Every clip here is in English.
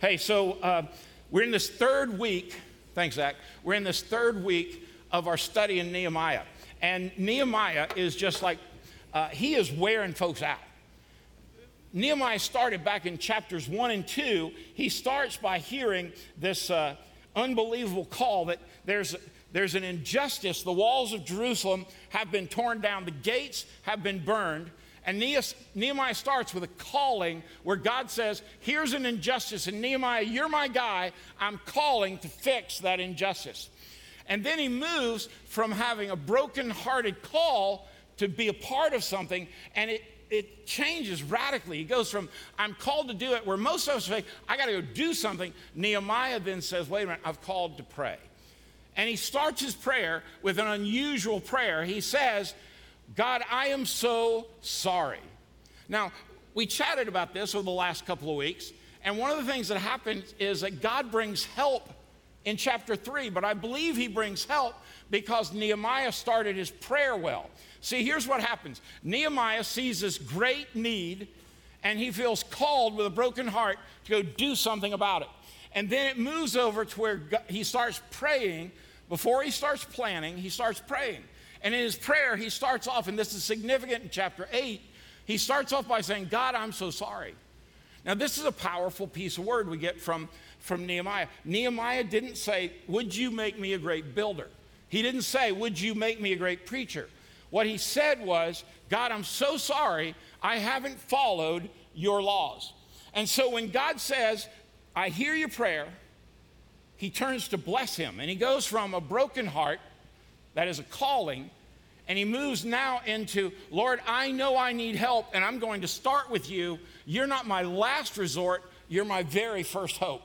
Hey, so uh, we're in this third week. Thanks, Zach. We're in this third week of our study in Nehemiah. And Nehemiah is just like, uh, he is wearing folks out. Nehemiah started back in chapters one and two. He starts by hearing this uh, unbelievable call that there's, there's an injustice. The walls of Jerusalem have been torn down, the gates have been burned. And Nehemiah starts with a calling where God says, Here's an injustice. And Nehemiah, you're my guy. I'm calling to fix that injustice. And then he moves from having a broken-hearted call to be a part of something, and it, it changes radically. He goes from, I'm called to do it, where most of us say, I got to go do something. Nehemiah then says, Wait a minute, I've called to pray. And he starts his prayer with an unusual prayer. He says, God, I am so sorry. Now, we chatted about this over the last couple of weeks, and one of the things that happens is that God brings help in chapter 3, but I believe he brings help because Nehemiah started his prayer well. See, here's what happens Nehemiah sees this great need, and he feels called with a broken heart to go do something about it. And then it moves over to where he starts praying. Before he starts planning, he starts praying. And in his prayer, he starts off, and this is significant in chapter 8, he starts off by saying, God, I'm so sorry. Now, this is a powerful piece of word we get from, from Nehemiah. Nehemiah didn't say, Would you make me a great builder? He didn't say, Would you make me a great preacher? What he said was, God, I'm so sorry I haven't followed your laws. And so when God says, I hear your prayer, he turns to bless him. And he goes from a broken heart that is a calling. And he moves now into, Lord, I know I need help, and I'm going to start with you. You're not my last resort, you're my very first hope.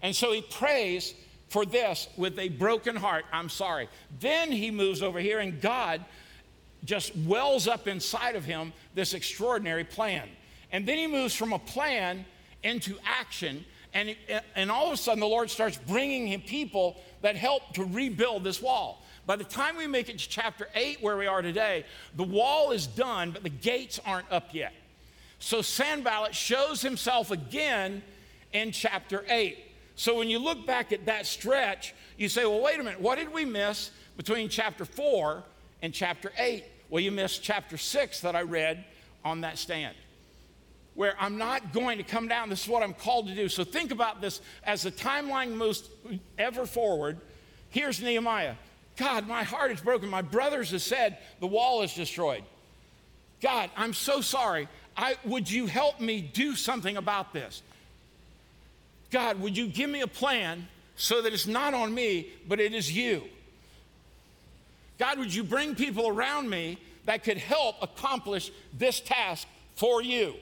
And so he prays for this with a broken heart. I'm sorry. Then he moves over here, and God just wells up inside of him this extraordinary plan. And then he moves from a plan into action. And, and all of a sudden, the Lord starts bringing him people that help to rebuild this wall. By the time we make it to chapter 8, where we are today, the wall is done, but the gates aren't up yet. So Sanballat shows himself again in chapter 8. So when you look back at that stretch, you say, well, wait a minute, what did we miss between chapter 4 and chapter 8? Well, you missed chapter 6 that I read on that stand where I'm not going to come down. This is what I'm called to do. So think about this as the timeline moves ever forward. Here's Nehemiah. God, my heart is broken. My brothers have said the wall is destroyed. God, I'm so sorry. I, would you help me do something about this? God, would you give me a plan so that it's not on me, but it is you? God, would you bring people around me that could help accomplish this task for you?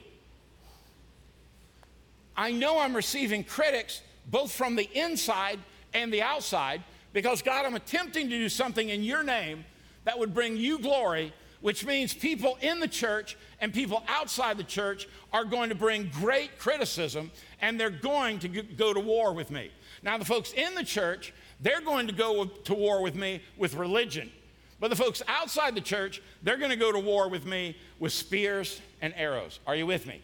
I know I'm receiving critics both from the inside and the outside because, God, I'm attempting to do something in your name that would bring you glory, which means people in the church and people outside the church are going to bring great criticism and they're going to go to war with me. Now, the folks in the church, they're going to go to war with me with religion. But the folks outside the church, they're going to go to war with me with spears and arrows. Are you with me?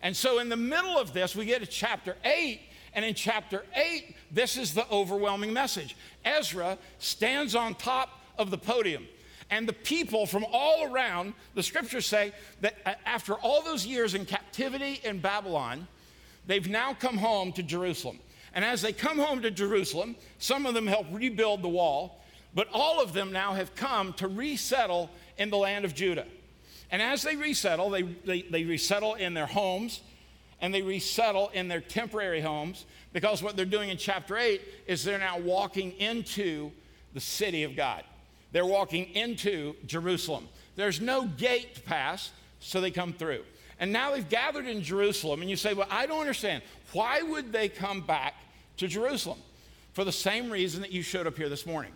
And so, in the middle of this, we get to chapter 8, and in chapter 8, this is the overwhelming message. Ezra stands on top of the podium. And the people from all around, the scriptures say that after all those years in captivity in Babylon, they've now come home to Jerusalem. And as they come home to Jerusalem, some of them help rebuild the wall, but all of them now have come to resettle in the land of Judah. And as they resettle, they, they, they resettle in their homes, and they resettle in their temporary homes because what they're doing in chapter 8 is they're now walking into the city of God. They're walking into Jerusalem. There's no gate to pass, so they come through. And now they've gathered in Jerusalem, and you say, Well, I don't understand. Why would they come back to Jerusalem? For the same reason that you showed up here this morning.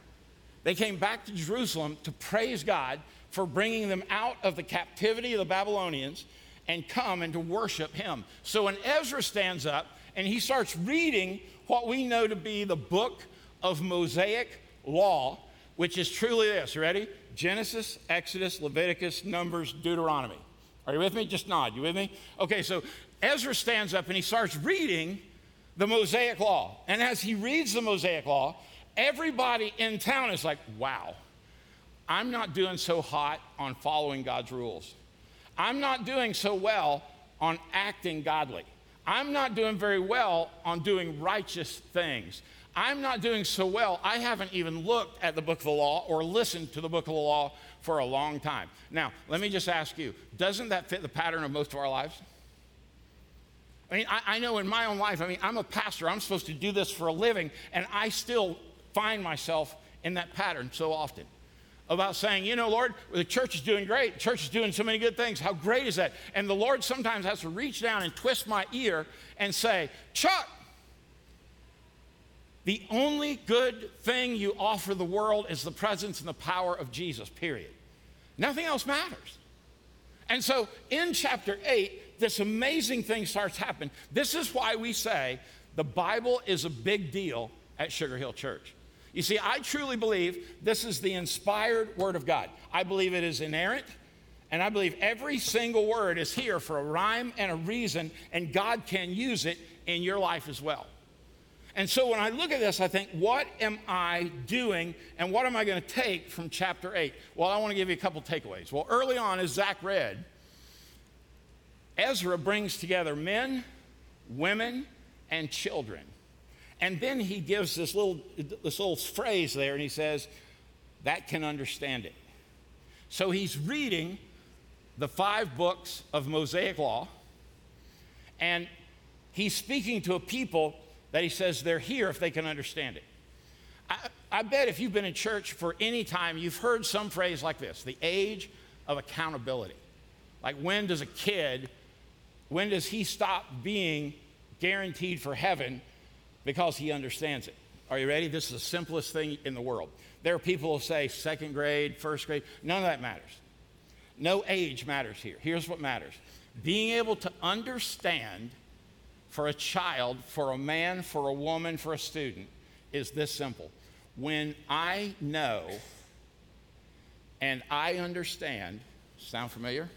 They came back to Jerusalem to praise God for bringing them out of the captivity of the Babylonians and come and to worship him. So when Ezra stands up and he starts reading what we know to be the book of Mosaic law, which is truly this ready? Genesis, Exodus, Leviticus, Numbers, Deuteronomy. Are you with me? Just nod. You with me? Okay, so Ezra stands up and he starts reading the Mosaic Law. And as he reads the Mosaic Law, everybody in town is like, wow, I'm not doing so hot on following God's rules. I'm not doing so well on acting godly. I'm not doing very well on doing righteous things. I'm not doing so well, I haven't even looked at the book of the law or listened to the book of the law for a long time. Now, let me just ask you doesn't that fit the pattern of most of our lives? I mean, I, I, know in my own life, I mean, I'm a pastor, I'm supposed to do this for a living, and I still find myself in that pattern so often about saying, you know, Lord, the church is doing great. The church is doing so many good things. How great is that? And the Lord sometimes has to reach down and twist my ear and say, Chuck, the only good thing you offer the world is the presence and the power of Jesus, period. Nothing else matters. And so in chapter 8, this amazing thing starts happening. This is why we say the Bible is a big deal at Sugar Hill Church. You see, I truly believe this is the inspired Word of God. I believe it is inerrant, and I believe every single word is here for a rhyme and a reason, and God can use it in your life as well. And so when I look at this, I think, what am I doing and what am I going to take from chapter 8? Well, I want to give you a couple takeaways. Well, early on, as Zach read, Ezra brings together men, women, and children. And then he gives this little, this little phrase there and he says, that can understand it. So he's reading the five books of Mosaic law, and he's speaking to a people that he says they're here if they can understand it. I, I bet if you've been in church for any time, you've heard some phrase like this the age of accountability. Like, when does a kid, when does he stop being guaranteed for heaven because he understands it? Are you ready? This is the simplest thing in the world. There are people who say second grade, first grade, none of that matters. No age matters here. Here's what matters being able to understand for a child, for a man, for a woman, for a student is this simple. When I know and I understand, sound familiar?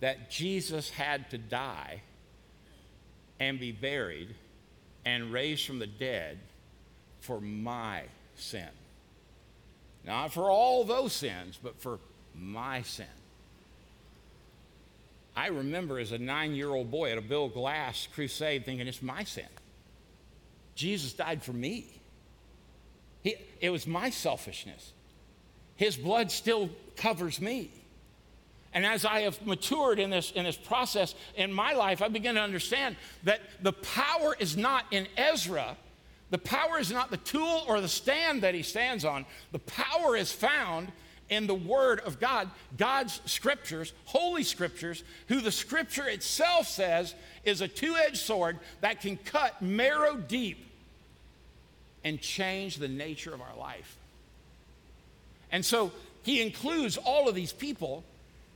That Jesus had to die and be buried and raised from the dead for my sin. Not for all those sins, but for my sin. I remember as a nine year old boy at a Bill Glass crusade thinking, it's my sin. Jesus died for me. He, it was my selfishness. His blood still covers me. And as I have matured in this, in this process in my life, I begin to understand that the power is not in Ezra. The power is not the tool or the stand that he stands on. The power is found in the Word of God, God's scriptures, holy scriptures, who the scripture itself says is a two edged sword that can cut marrow deep and change the nature of our life. And so he includes all of these people,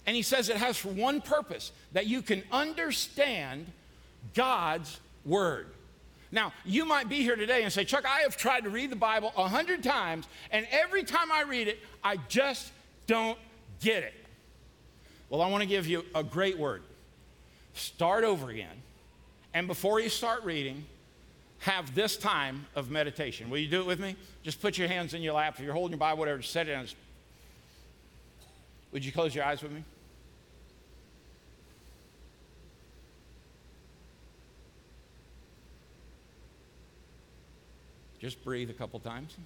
and he says it has for one purpose that you can understand God's Word. Now, you might be here today and say, Chuck, I have tried to read the Bible a hundred times, and every time I read it, I just don't get it. Well, I want to give you a great word. Start over again. And before you start reading, have this time of meditation. Will you do it with me? Just put your hands in your lap. If you're holding your Bible, whatever, set it down. Would you close your eyes with me? Just breathe a couple times.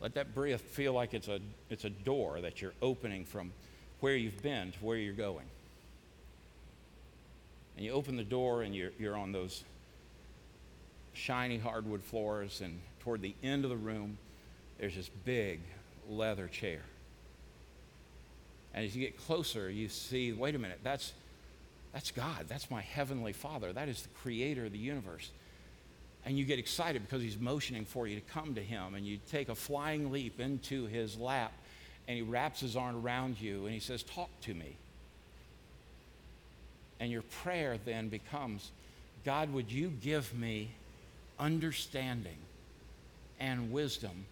Let that breath feel like it's a, it's a door that you're opening from where you've been to where you're going. And you open the door and you're, you're on those shiny hardwood floors, and toward the end of the room, there's this big leather chair. And as you get closer, you see, wait a minute, that's, that's God. That's my heavenly Father. That is the creator of the universe and you get excited because he's motioning for you to come to him. And you take a flying leap into his lap and he wraps his arm around you and he says talk to me. And your prayer then becomes god would you give me understanding and wisdom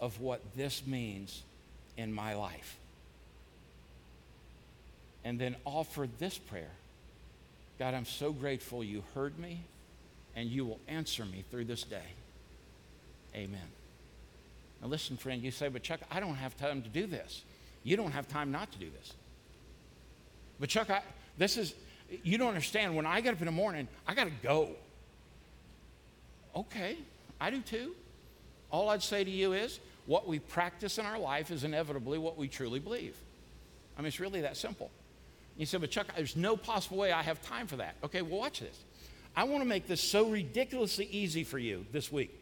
of what this means in my life? And then offer this prayer. God, I'm so grateful you heard me and you will answer me through this day. Amen. Now, listen, friend, you say, but Chuck, I don't have time to do this. You don't have time not to do this. But, Chuck, I, this is, you don't understand. When I get up in the morning, I got to go. Okay, I do too. All I'd say to you is what we practice in our life is inevitably what we truly believe. I mean, it's really that simple. You say, but Chuck, there's no possible way I have time for that. Okay, well, watch this. I want to make this so ridiculously easy for you this week.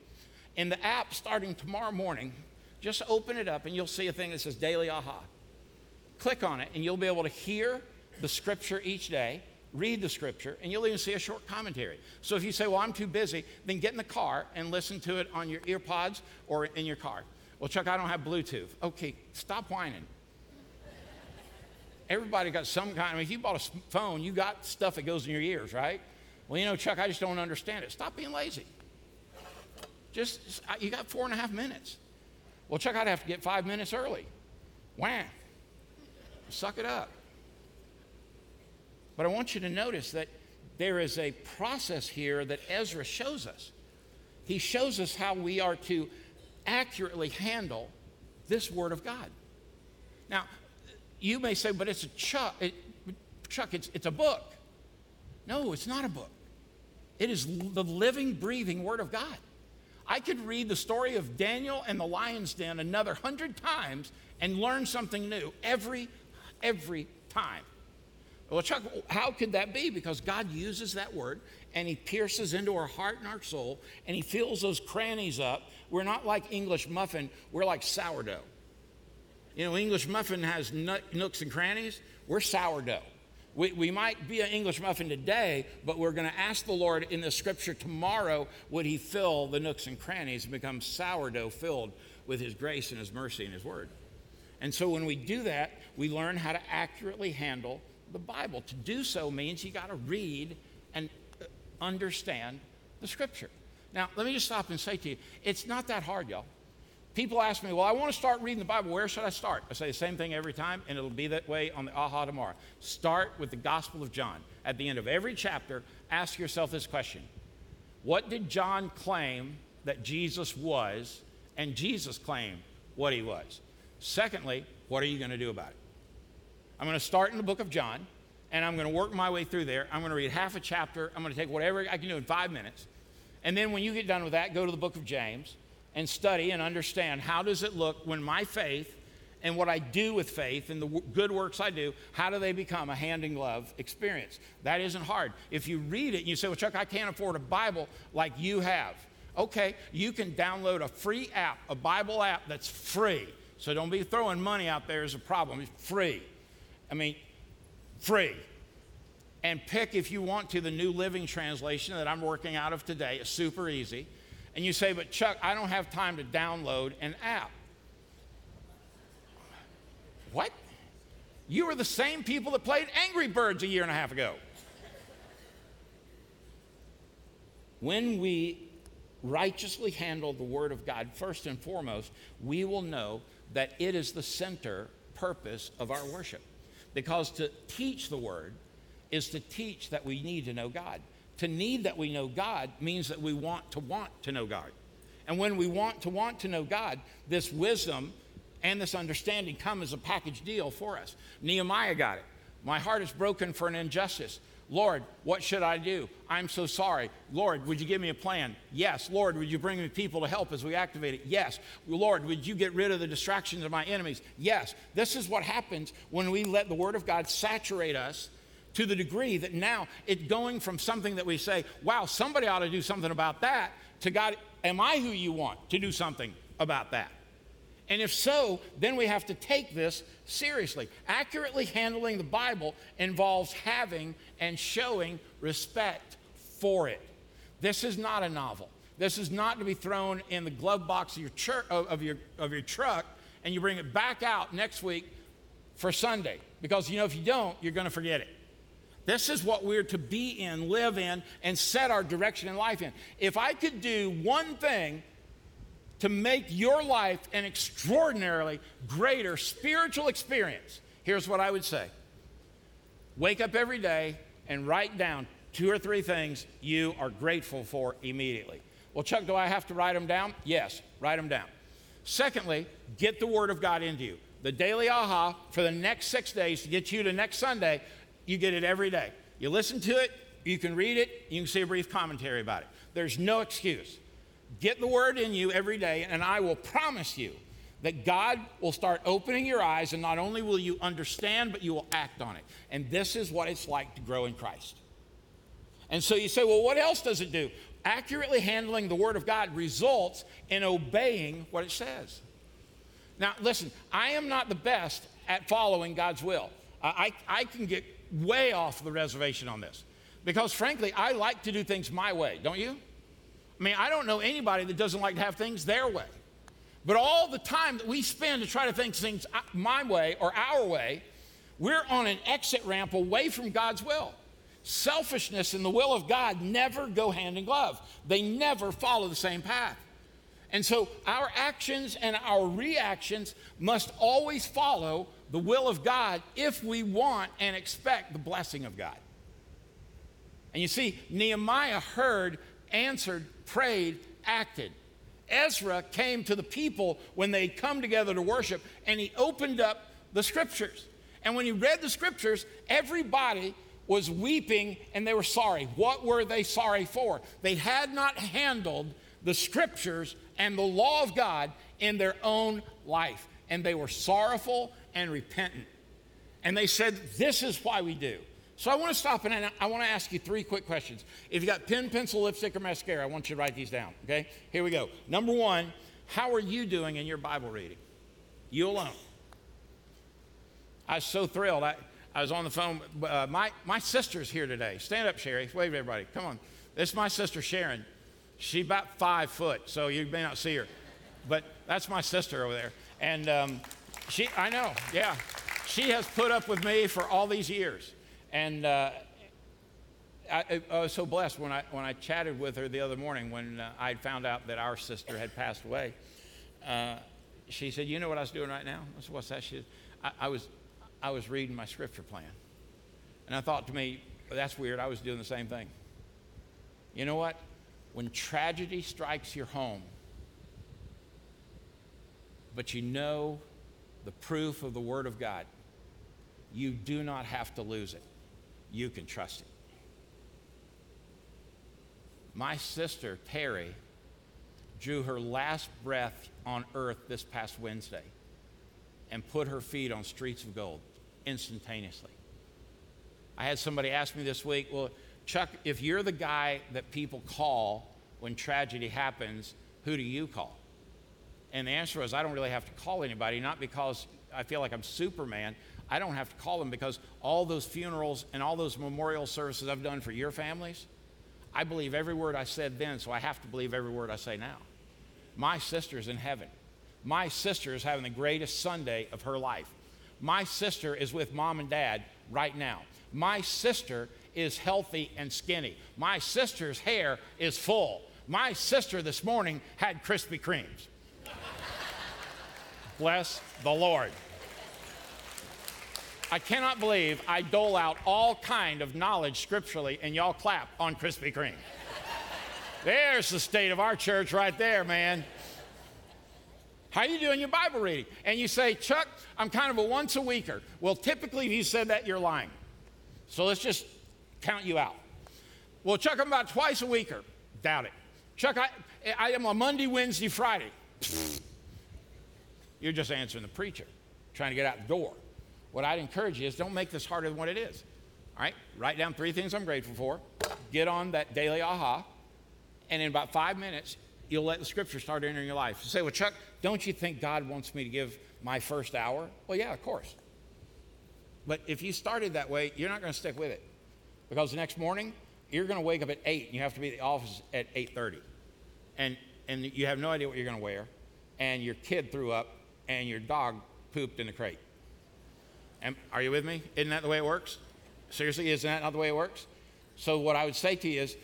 In the app starting tomorrow morning, just open it up and you'll see a thing that says Daily Aha. Click on it and you'll be able to hear the scripture each day, read the scripture, and you'll even see a short commentary. So if you say, Well, I'm too busy, then get in the car and listen to it on your earpods or in your car. Well, Chuck, I don't have Bluetooth. Okay, stop whining. Everybody got some kind. I mean, if you bought a phone, you got stuff that goes in your ears, right? Well, you know, Chuck, I just don't understand it. Stop being lazy. Just, you got four and a half minutes. Well, Chuck, I'd have to get five minutes early. Wham. Suck it up. But I want you to notice that there is a process here that Ezra shows us. He shows us how we are to accurately handle this Word of God. Now, you may say, but it's a Chuck, it, Chuck it's, it's a book. No, it's not a book. It is the living, breathing Word of God. I could read the story of Daniel and the lion's den another hundred times and learn something new every, every time. Well, Chuck, how could that be? Because God uses that word and He pierces into our heart and our soul and He fills those crannies up. We're not like English muffin, we're like sourdough. You know, English muffin has nooks and crannies, we're sourdough. We, we might be an English muffin today, but we're going to ask the Lord in the scripture tomorrow would He fill the nooks and crannies and become sourdough filled with His grace and His mercy and His word. And so when we do that, we learn how to accurately handle the Bible. To do so means you got to read and uh, understand the scripture. Now, let me just stop and say to you, it's not that hard, y'all. People ask me, well, I want to start reading the Bible. Where should I start? I say the same thing every time, and it'll be that way on the aha tomorrow. Start with the Gospel of John. At the end of every chapter, ask yourself this question What did John claim that Jesus was, and Jesus claimed what he was? Secondly, what are you going to do about it? I'm going to start in the book of John, and I'm going to work my way through there. I'm going to read half a chapter. I'm going to take whatever I can do in five minutes. And then when you get done with that, go to the book of James and study and understand how does it look when my faith and what I do with faith and the w- good works I do, how do they become a hand in glove experience? That isn't hard. If you read it and you say, well, Chuck, I can't afford a Bible like you have. Okay, you can download a free app, a Bible app that's free. So don't be throwing money out there as a problem. It's free. I mean, free. And pick, if you want to, the New Living Translation that I'm working out of today. It's super easy. And you say, but Chuck, I don't have time to download an app. What? You were the same people that played Angry Birds a year and a half ago. when we righteously handle the Word of God, first and foremost, we will know that it is the center purpose of our worship. Because to teach the word is to teach that we need to know God. To need that we know God means that we want to want to know God. And when we want to want to know God, this wisdom and this understanding come as a package deal for us. Nehemiah got it. My heart is broken for an injustice. Lord, what should I do? I'm so sorry. Lord, would you give me a plan? Yes. Lord, would you bring me people to help as we activate it? Yes. Lord, would you get rid of the distractions of my enemies? Yes. This is what happens when we let the Word of God saturate us to the degree that now it's going from something that we say, wow, somebody ought to do something about that, to God, am I who you want to do something about that? And if so, then we have to take this seriously. Accurately handling the Bible involves having and showing respect for it. This is not a novel. This is not to be thrown in the glove box of your, church, of your, of your truck and you bring it back out next week for Sunday. Because, you know, if you don't, you're going to forget it. This is what we're to be in, live in, and set our direction in life in. If I could do one thing to make your life an extraordinarily greater spiritual experience, here's what I would say Wake up every day and write down two or three things you are grateful for immediately. Well, Chuck, do I have to write them down? Yes, write them down. Secondly, get the Word of God into you. The daily aha for the next six days to get you to next Sunday, you get it every day. You listen to it, you can read it, you can see a brief commentary about it. There's no excuse. Get the Word in you every day, and I will promise you that God will start opening your eyes, and not only will you understand, but you will act on it. And this is what it's like to grow in Christ. And so you say, well, what else does it do? Accurately handling the Word of God results in obeying what it says. Now, listen, I am not the best at following God's will. I, I can get way off the reservation on this because, frankly, I like to do things my way, don't you? I mean, I don't know anybody that doesn't like to have things their way. But all the time that we spend to try to think things my way or our way, we're on an exit ramp away from God's will. Selfishness and the will of God never go hand in glove, they never follow the same path. And so our actions and our reactions must always follow the will of God if we want and expect the blessing of God. And you see, Nehemiah heard, answered, prayed, acted. Ezra came to the people when they come together to worship and he opened up the scriptures. And when he read the scriptures, everybody was weeping and they were sorry. What were they sorry for? They had not handled the scriptures and the law of God in their own life. And they were sorrowful and repentant. And they said, This is why we do. So I want to stop and I want to ask you three quick questions. If you got pen, pencil, lipstick, or mascara, I want you to write these down. Okay? Here we go. Number one, how are you doing in your Bible reading? You alone. I was so thrilled. I, I was on the phone. Uh, my, my sister's here today. Stand up, Sherry. Wave everybody. Come on. This is my sister, Sharon. She's about five foot, so you may not see her. But that's my sister over there. And um, she, I know, yeah. She has put up with me for all these years. And uh, I, I, was so blessed when I, when I chatted with her the other morning when uh, I found out that our sister had passed away. Uh, she said, You know what I was doing right now? I said, What's that? She said, I, I, was, I was reading my scripture plan. And I thought to me, well, That's weird. I was doing the same thing. You know what? When tragedy strikes your home, but you know the proof of the Word of God, you do not have to lose it you can trust it. My sister, Terry, drew her last breath on earth this past Wednesday and put her feet on streets of gold instantaneously. I had somebody ask me this week, well, Chuck, if you're the guy that people call when tragedy happens, who do you call? And the answer was, I don't really have to call anybody, not because I feel like I'm Superman, I don't have to call them because all those funerals and all those memorial services I've done for your families, I believe every word I said then, so I have to believe every word I say now. My sister's in heaven. My sister is having the greatest Sunday of her life. My sister is with mom and dad right now. My sister is healthy and skinny. My sister's hair is full. My sister this morning had Krispy Kremes. Bless the Lord. I cannot believe I dole out all kind of knowledge scripturally and y'all clap on Krispy Kreme. There's the state of our church right there, man. How you doing your Bible reading? And you say, Chuck, I'm kind of a once a weeker. Well, typically, if you said that, you're lying. So let's just count you out. Well, Chuck, I'm about twice a weeker. Doubt it. Chuck, I, I am a Monday, Wednesday, Friday. You're just answering the preacher, trying to get out the door. What I'd encourage you is don't make this harder than what it is. All right? Write down three things I'm grateful for. Get on that daily aha. And in about five minutes, you'll let the scripture start entering your life. You say, Well, Chuck, don't you think God wants me to give my first hour? Well, yeah, of course. But if you started that way, you're not going to stick with it. Because the next morning, you're going to wake up at 8 and you have to be at the office at 8.30. And, and you have no idea what you're going to wear. And your kid threw up and your dog pooped in the crate. Are you with me? Isn't that the way it works? Seriously, isn't that not the way it works? So, what I would say to you is,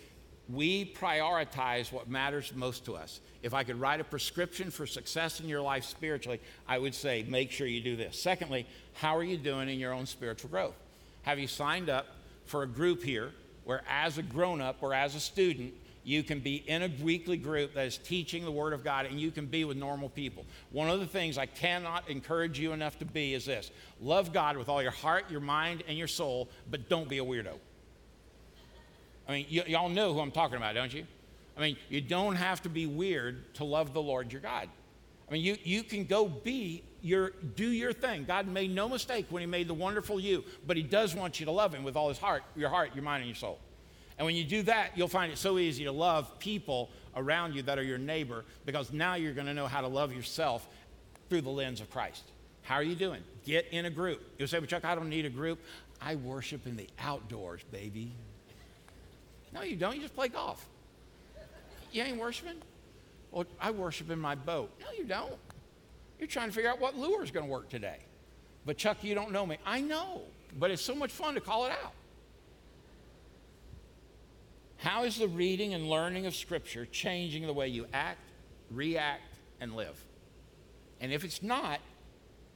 we prioritize what matters most to us. If I could write a prescription for success in your life spiritually, I would say make sure you do this. Secondly, how are you doing in your own spiritual growth? Have you signed up for a group here where, as a grown up or as a student, you can be in a weekly group that is teaching the Word of God and you can be with normal people. One of the things I cannot encourage you enough to be is this love God with all your heart, your mind, and your soul, but don't be a weirdo. I mean, y- y'all know who I'm talking about, don't you? I mean, you don't have to be weird to love the Lord your God. I mean, you, you can go be your, do your thing. God made no mistake when He made the wonderful you, but He does want you to love Him with all His heart, your heart, your mind, and your soul. And when you do that, you'll find it so easy to love people around you that are your neighbor because now you're going to know how to love yourself through the lens of Christ. How are you doing? Get in a group. You'll say, but Chuck, I don't need a group. I worship in the outdoors, baby. No, you don't. You just play golf. You ain't worshiping? Well, I worship in my boat. No, you don't. You're trying to figure out what lure is going to work today. But Chuck, you don't know me. I know, but it's so much fun to call it out. How is the reading and learning of Scripture changing the way you act, react, and live? And if it's not,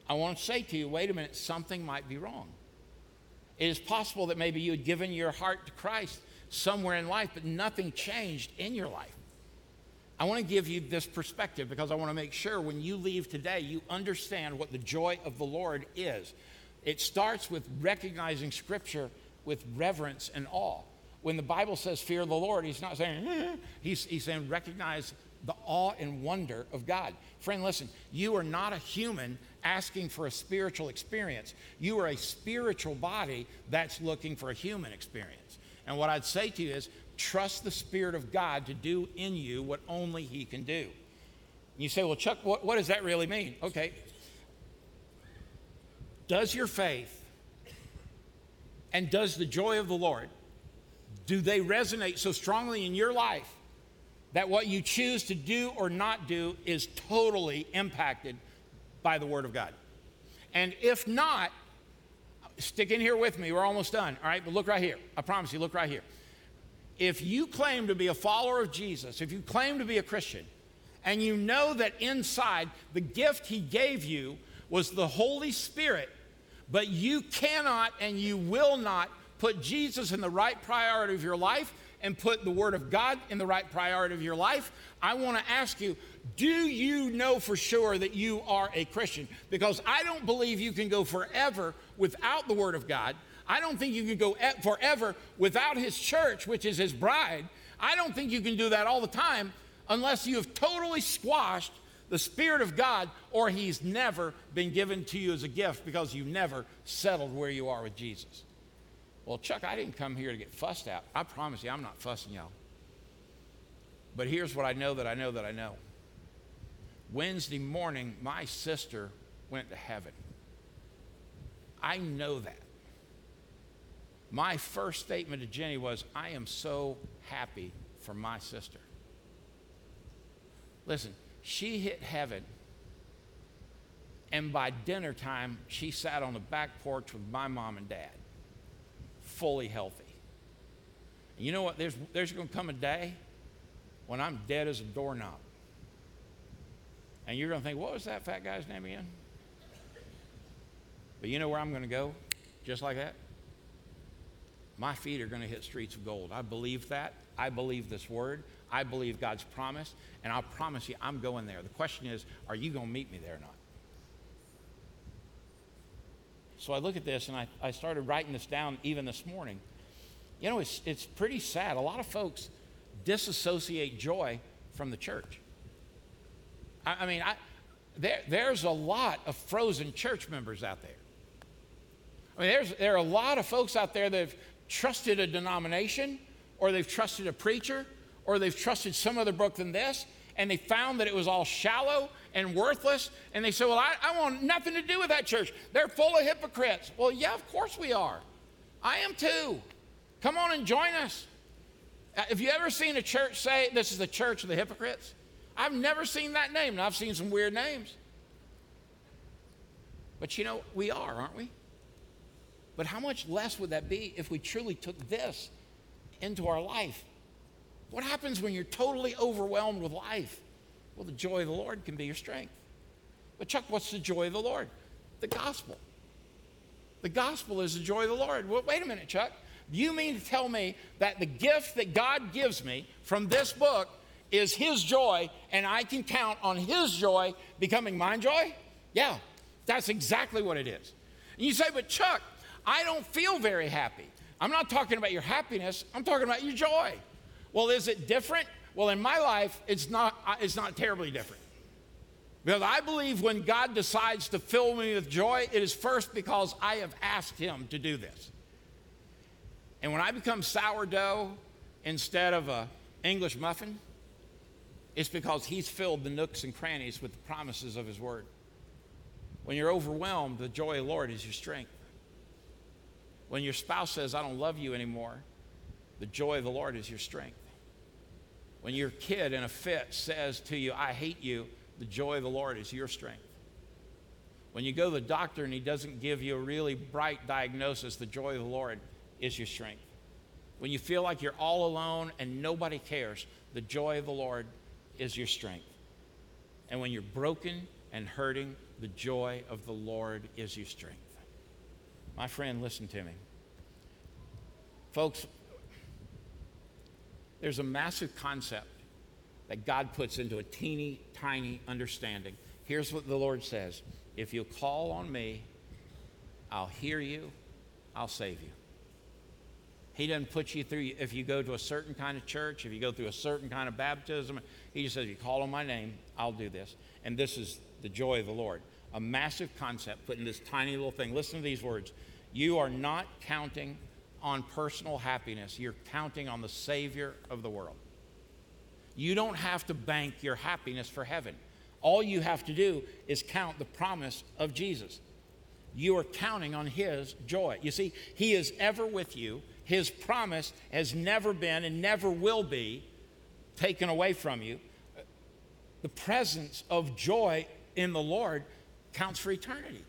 I want to say to you wait a minute, something might be wrong. It is possible that maybe you had given your heart to Christ somewhere in life, but nothing changed in your life. I want to give you this perspective because I want to make sure when you leave today, you understand what the joy of the Lord is. It starts with recognizing Scripture with reverence and awe. When the Bible says fear the Lord, He's not saying, eh. he's, he's saying recognize the awe and wonder of God. Friend, listen, you are not a human asking for a spiritual experience. You are a spiritual body that's looking for a human experience. And what I'd say to you is trust the Spirit of God to do in you what only He can do. You say, well, Chuck, what, what does that really mean? Okay. Does your faith and does the joy of the Lord, do they resonate so strongly in your life that what you choose to do or not do is totally impacted by the Word of God? And if not, stick in here with me. We're almost done. All right, but look right here. I promise you, look right here. If you claim to be a follower of Jesus, if you claim to be a Christian, and you know that inside the gift He gave you was the Holy Spirit, but you cannot and you will not put Jesus in the right priority of your life and put the Word of God in the right priority of your life, I want to ask you do you know for sure that you are a Christian? Because I don't believe you can go forever without the Word of God. I don't think you can go forever without His church, which is His bride. I don't think you can do that all the time unless you have totally squashed the Spirit of God or He's never been given to you as a gift because you never settled where you are with Jesus. Well, Chuck, I didn't come here to get fussed at. I promise you, I'm not fussing y'all. But here's what I know that I know that I know. Wednesday morning, my sister went to heaven. I know that. My first statement to Jenny was, I am so happy for my sister. Listen, she hit heaven, and by dinner time, she sat on the back porch with my mom and dad, fully healthy. And you know what? There's, there's going to come a day when I'm dead as a doorknob. And you're going to think, what was that fat guy's name again? But you know where I'm going to go? Just like that? My feet are going to hit streets of gold. I believe that. I believe this word. I believe God's promise. And I'll promise you, I'm going there. The question is, are you going to meet me there or not? So I look at this and I, I started writing this down even this morning. You know, it's, it's pretty sad. A lot of folks disassociate joy from the church. I, I mean, I, there, there's a lot of frozen church members out there. I mean, there's, there are a lot of folks out there that have trusted a denomination, or they've trusted a preacher, or they've trusted some other book than this, and they found that it was all shallow and worthless, and they say, Well, I, I want nothing to do with that church. They're full of hypocrites. Well, yeah, of course we are. I am too. Come on and join us. Uh, have you ever seen a church say, This is the church of the hypocrites? I've never seen that name, and I've seen some weird names. But you know, we are, aren't we? But how much less would that be if we truly took this into our life? What happens when you're totally overwhelmed with life? Well, the joy of the Lord can be your strength. But, Chuck, what's the joy of the Lord? The gospel. The gospel is the joy of the Lord. Well, wait a minute, Chuck. You mean to tell me that the gift that God gives me from this book is His joy, and I can count on His joy becoming my joy? Yeah, that's exactly what it is. And you say, but Chuck, I don't feel very happy. I'm not talking about your happiness, I'm talking about your joy. Well, is it different? Well, in my life, it's not, it's not terribly different. Because I believe when God decides to fill me with joy, it is first because I have asked Him to do this. And when I become sourdough instead of a English muffin, it's because He's filled the nooks and crannies with the promises of His Word. When you're overwhelmed, the joy of the Lord is your strength. When your spouse says, I don't love you anymore, the joy of the Lord is your strength. When your kid in a fit says to you, I hate you, the joy of the Lord is your strength. When you go to the doctor and he doesn't give you a really bright diagnosis, the joy of the Lord is your strength. When you feel like you're all alone and nobody cares, the joy of the Lord is your strength. And when you're broken and hurting, the joy of the Lord is your strength. My friend, listen to me. Folks, there's a massive concept that God puts into a teeny tiny understanding. Here's what the Lord says If you call on me, I'll hear you, I'll save you. He doesn't put you through, if you go to a certain kind of church, if you go through a certain kind of baptism, He just says, You call on my name, I'll do this. And this is the joy of the Lord. A massive concept put in this tiny little thing. Listen to these words. You are not counting on personal happiness, you're counting on the Savior of the world. You don't have to bank your happiness for heaven. All you have to do is count the promise of Jesus. You are counting on His joy. You see, He is ever with you. His promise has never been and never will be taken away from you. The presence of joy in the Lord counts for eternity.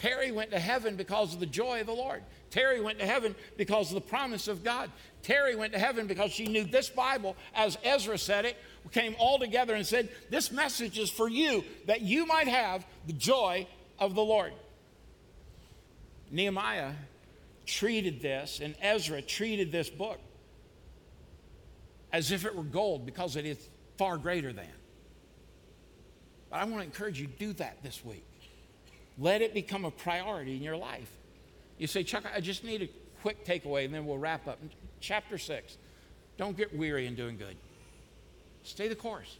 Terry went to heaven because of the joy of the Lord. Terry went to heaven because of the promise of God. Terry went to heaven because she knew this Bible, as Ezra said it, came all together and said, This message is for you, that you might have the joy of the Lord. Nehemiah treated this, and Ezra treated this book as if it were gold because it is far greater than. But I want to encourage you to do that this week. Let it become a priority in your life. You say, Chuck, I just need a quick takeaway and then we'll wrap up. Chapter 6. Don't get weary in doing good. Stay the course.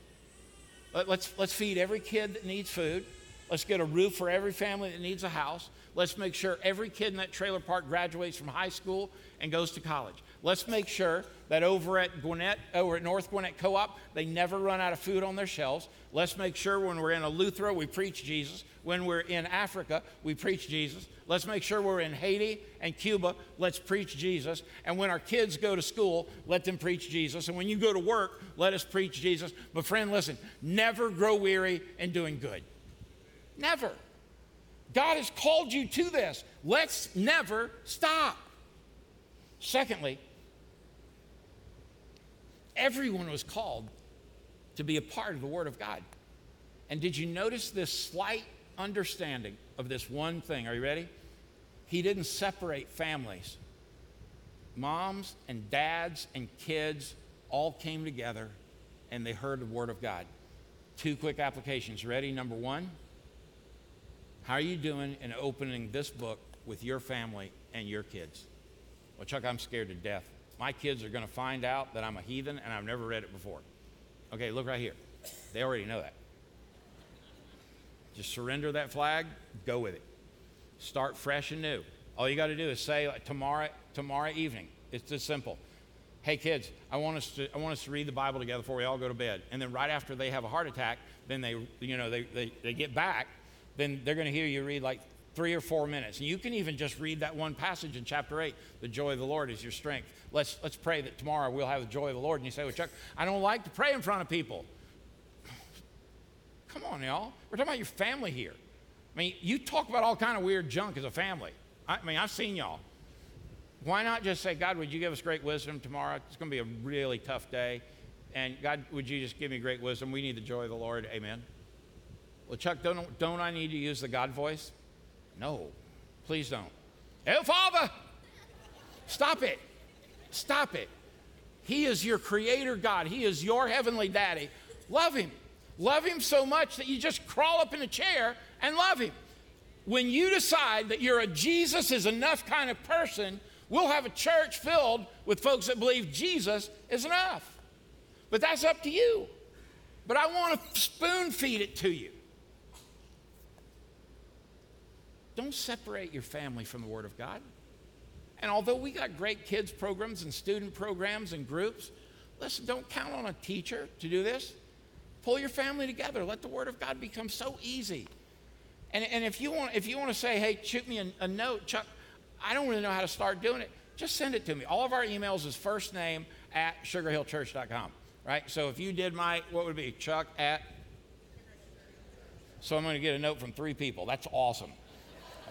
Let, let's, let's feed every kid that needs food. Let's get a roof for every family that needs a house. Let's make sure every kid in that trailer park graduates from high school and goes to college. Let's make sure that over at Gwinnett, over at North Gwinnett Co-op, they never run out of food on their shelves. Let's make sure when we're in Eleuthera, we preach Jesus. When we're in Africa, we preach Jesus. Let's make sure we're in Haiti and Cuba, let's preach Jesus. And when our kids go to school, let them preach Jesus. And when you go to work, let us preach Jesus. But friend, listen, never grow weary in doing good. Never. God has called you to this. Let's never stop. Secondly, everyone was called to be a part of the Word of God. And did you notice this slight understanding of this one thing? Are you ready? He didn't separate families. Moms and dads and kids all came together and they heard the Word of God. Two quick applications. Ready? Number one, how are you doing in opening this book with your family and your kids? Well, Chuck, I'm scared to death. My kids are going to find out that I'm a heathen and I've never read it before. Okay, look right here. They already know that. Just surrender that flag, go with it. Start fresh and new. All you got to do is say like, tomorrow, tomorrow evening. It's this simple. Hey kids, I want us to I want us to read the Bible together before we all go to bed. And then right after they have a heart attack, then they you know they, they, they get back, then they're going to hear you read like three or four minutes. And you can even just read that one passage in chapter 8 the joy of the Lord is your strength. Let's, let's pray that tomorrow we'll have the joy of the Lord. And you say, Well, Chuck, I don't like to pray in front of people. Come on, y'all. We're talking about your family here. I mean, you talk about all kind of weird junk as a family. I mean, I've seen y'all. Why not just say, God, would you give us great wisdom tomorrow? It's going to be a really tough day. And God, would you just give me great wisdom? We need the joy of the Lord. Amen. Well, Chuck, don't, don't I need to use the God voice? No, please don't. Oh, Father, Stop it. Stop it. He is your creator God. He is your heavenly daddy. Love him. Love him so much that you just crawl up in a chair and love him. When you decide that you're a Jesus is enough kind of person, we'll have a church filled with folks that believe Jesus is enough. But that's up to you. But I want to spoon feed it to you. Don't separate your family from the Word of God. And although we got great kids programs and student programs and groups, listen, don't count on a teacher to do this. Pull your family together. Let the Word of God become so easy. And, and if you want if you want to say, hey, shoot me a, a note, Chuck, I don't really know how to start doing it, just send it to me. All of our emails is first name at sugarhillchurch.com. Right? So if you did my, what would be? Chuck at so I'm going to get a note from three people. That's awesome.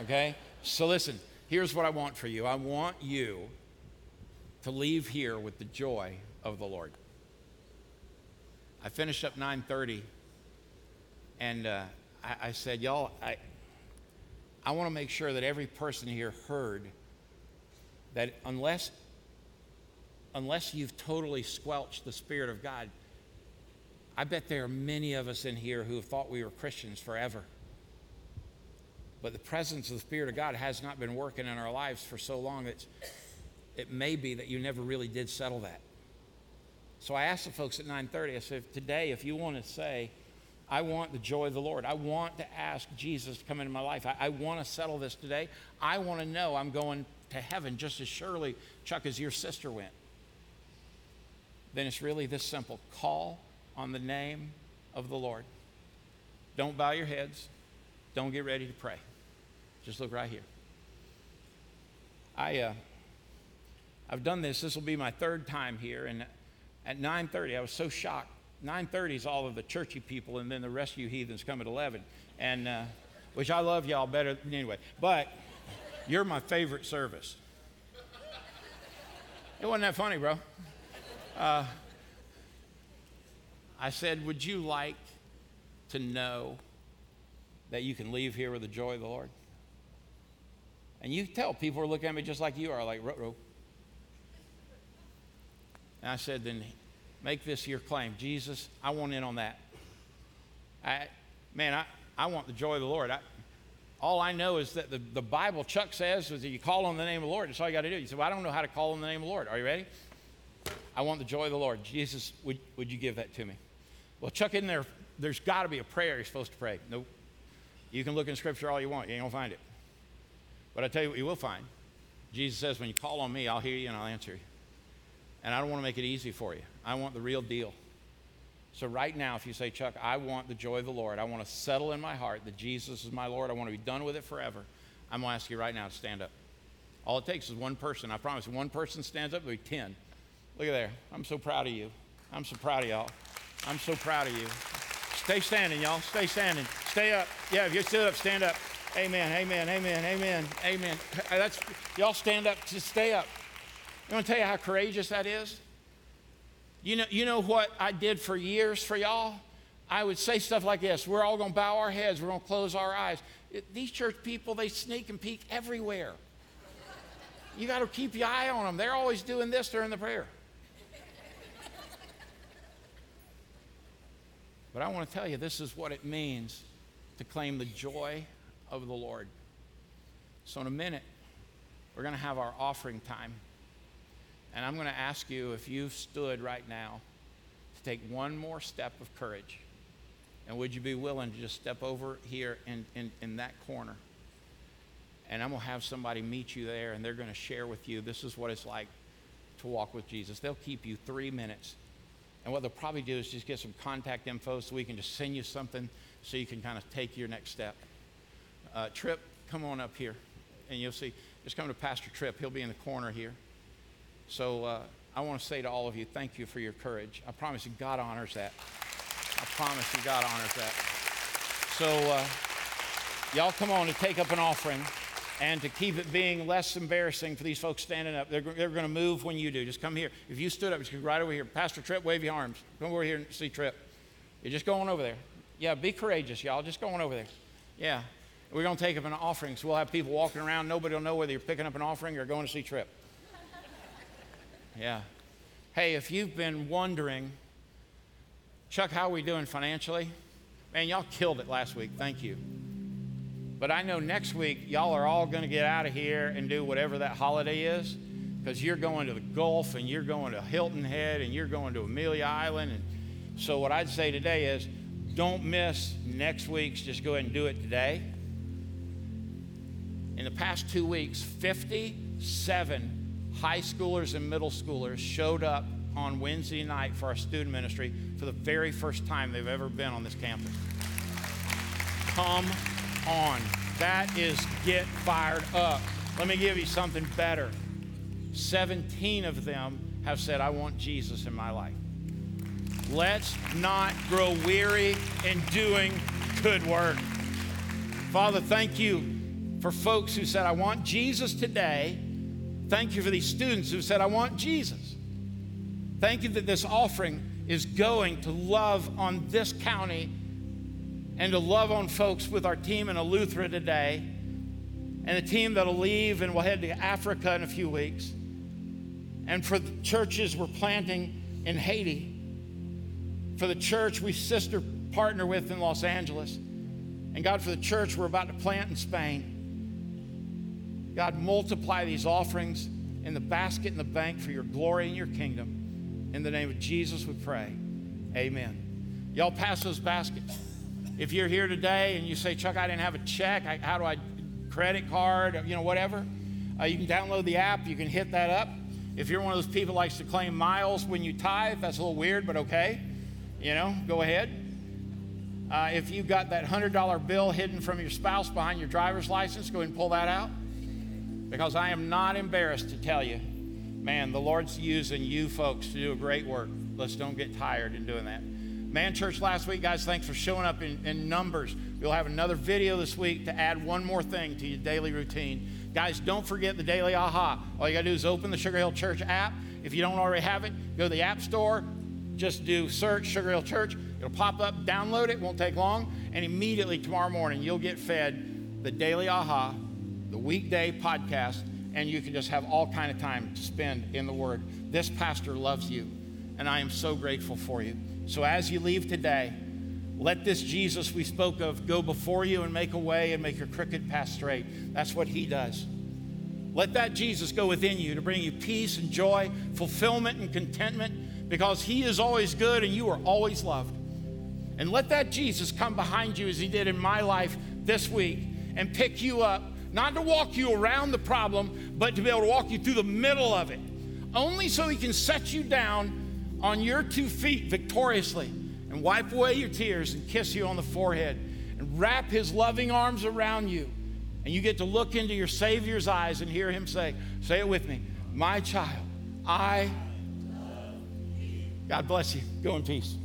Okay? So listen, here's what I want for you. I want you to leave here with the joy of the Lord. I finished up 9:30, and uh, I, I, said, "Y'all, I, I want to make sure that every person here heard that unless, unless you've totally squelched the Spirit of God, I bet there are many of us in here who have thought we were Christians forever." But the presence of the Spirit of God has not been working in our lives for so long that it may be that you never really did settle that. So I asked the folks at 9:30. I said, "Today, if you want to say, I want the joy of the Lord. I want to ask Jesus to come into my life. I, I want to settle this today. I want to know I'm going to heaven just as surely, Chuck, as your sister went. Then it's really this simple: call on the name of the Lord. Don't bow your heads. Don't get ready to pray. Just look right here. I, uh, I've done this. This will be my third time here, and at 9:30, I was so shocked. 9:30 is all of the churchy people, and then the rest of you heathens come at 11, and uh, which I love y'all better anyway. But you're my favorite service. It wasn't that funny, bro. Uh, I said, Would you like to know that you can leave here with the joy of the Lord? And you tell people are looking at me just like you are, like, ro And I said, then make this your claim. Jesus, I want in on that. I, man, I, I want the joy of the Lord. I, all I know is that the, the Bible, Chuck says, is that you call on the name of the Lord. That's all you got to do. You say, well, I don't know how to call on the name of the Lord. Are you ready? I want the joy of the Lord. Jesus, would, would you give that to me? Well, Chuck, in there, there's got to be a prayer you're supposed to pray. Nope. You can look in Scripture all you want. You ain't going to find it. But I tell you what you will find. Jesus says, when you call on me, I'll hear you and I'll answer you. And I don't want to make it easy for you. I want the real deal. So, right now, if you say, Chuck, I want the joy of the Lord, I want to settle in my heart that Jesus is my Lord, I want to be done with it forever, I'm going to ask you right now to stand up. All it takes is one person. I promise one person stands up, there'll be 10. Look at there. I'm so proud of you. I'm so proud of y'all. I'm so proud of you. Stay standing, y'all. Stay standing. Stay up. Yeah, if you stood up, stand up. Amen, amen, amen, amen, amen. That's, y'all stand up to stay up. I want to tell you how courageous that is. You know, you know what I did for years for y'all? I would say stuff like this We're all going to bow our heads, we're going to close our eyes. These church people, they sneak and peek everywhere. You got to keep your eye on them. They're always doing this during the prayer. But I want to tell you, this is what it means to claim the joy of the Lord. So, in a minute, we're going to have our offering time. And I'm going to ask you if you've stood right now to take one more step of courage. And would you be willing to just step over here in, in, in that corner? And I'm going to have somebody meet you there, and they're going to share with you this is what it's like to walk with Jesus. They'll keep you three minutes. And what they'll probably do is just get some contact info so we can just send you something so you can kind of take your next step. Uh, Trip, come on up here, and you'll see. Just come to Pastor Trip. He'll be in the corner here. So uh, I want to say to all of you, thank you for your courage. I promise you, God honors that. I promise you, God honors that. So uh, y'all come on to take up an offering and to keep it being less embarrassing for these folks standing up. They're, they're going to move when you do. Just come here. If you stood up, just right over here. Pastor Trip, wave your arms. Come over here and see Trip. You're just going over there. Yeah, be courageous, y'all. Just going over there. Yeah. We're going to take up an offering, so we'll have people walking around. Nobody will know whether you're picking up an offering or going to see Trip. Yeah. Hey, if you've been wondering, Chuck, how are we doing financially? Man, y'all killed it last week. Thank you. But I know next week, y'all are all going to get out of here and do whatever that holiday is because you're going to the Gulf and you're going to Hilton Head and you're going to Amelia Island. And so, what I'd say today is don't miss next week's, just go ahead and do it today. In the past two weeks, 57 high schoolers and middle schoolers showed up on Wednesday night for our student ministry for the very first time they've ever been on this campus. Come on. That is get fired up. Let me give you something better. 17 of them have said, I want Jesus in my life. Let's not grow weary in doing good work. Father, thank you for folks who said, I want Jesus today. Thank you for these students who said, I want Jesus. Thank you that this offering is going to love on this county and to love on folks with our team in Eleuthera today and the team that'll leave and we'll head to Africa in a few weeks. And for the churches we're planting in Haiti, for the church we sister partner with in Los Angeles, and God, for the church we're about to plant in Spain. God, multiply these offerings in the basket in the bank for your glory and your kingdom. In the name of Jesus, we pray. Amen. Y'all pass those baskets. If you're here today and you say, Chuck, I didn't have a check, I, how do I, credit card, you know, whatever, uh, you can download the app, you can hit that up. If you're one of those people likes to claim miles when you tithe, that's a little weird, but okay. You know, go ahead. Uh, if you've got that $100 bill hidden from your spouse behind your driver's license, go ahead and pull that out. Because I am not embarrassed to tell you man, the Lord's using you folks to do a great work. Let's don't get tired in doing that. Man Church last week, guys, thanks for showing up in, in, numbers. We'll have another video this week to add one more thing to your daily routine. Guys, don't forget the daily aha. All you got to do is open the Sugar Hill Church app. If you don't already have it, go to the App Store, just do search Sugar Hill Church. It'll pop up, download it, won't take long, and immediately tomorrow morning you'll get fed the daily aha, the weekday podcast, and you can just have all kind of time to spend in the Word. This pastor loves you, and I am so grateful for you. So as you leave today, let this Jesus we spoke of go before you and make a way and make your crooked path straight. That's what he does. Let that Jesus go within you to bring you peace and joy, fulfillment and contentment because he is always good and you are always loved. And let that Jesus come behind you as he did in my life this week and pick you up not to walk you around the problem, but to be able to walk you through the middle of it. Only so He can set you down on your two feet victoriously and wipe away your tears and kiss you on the forehead and wrap His loving arms around you. And you get to look into your Savior's eyes and hear Him say, Say it with me, My child, I. God bless you. Go in peace.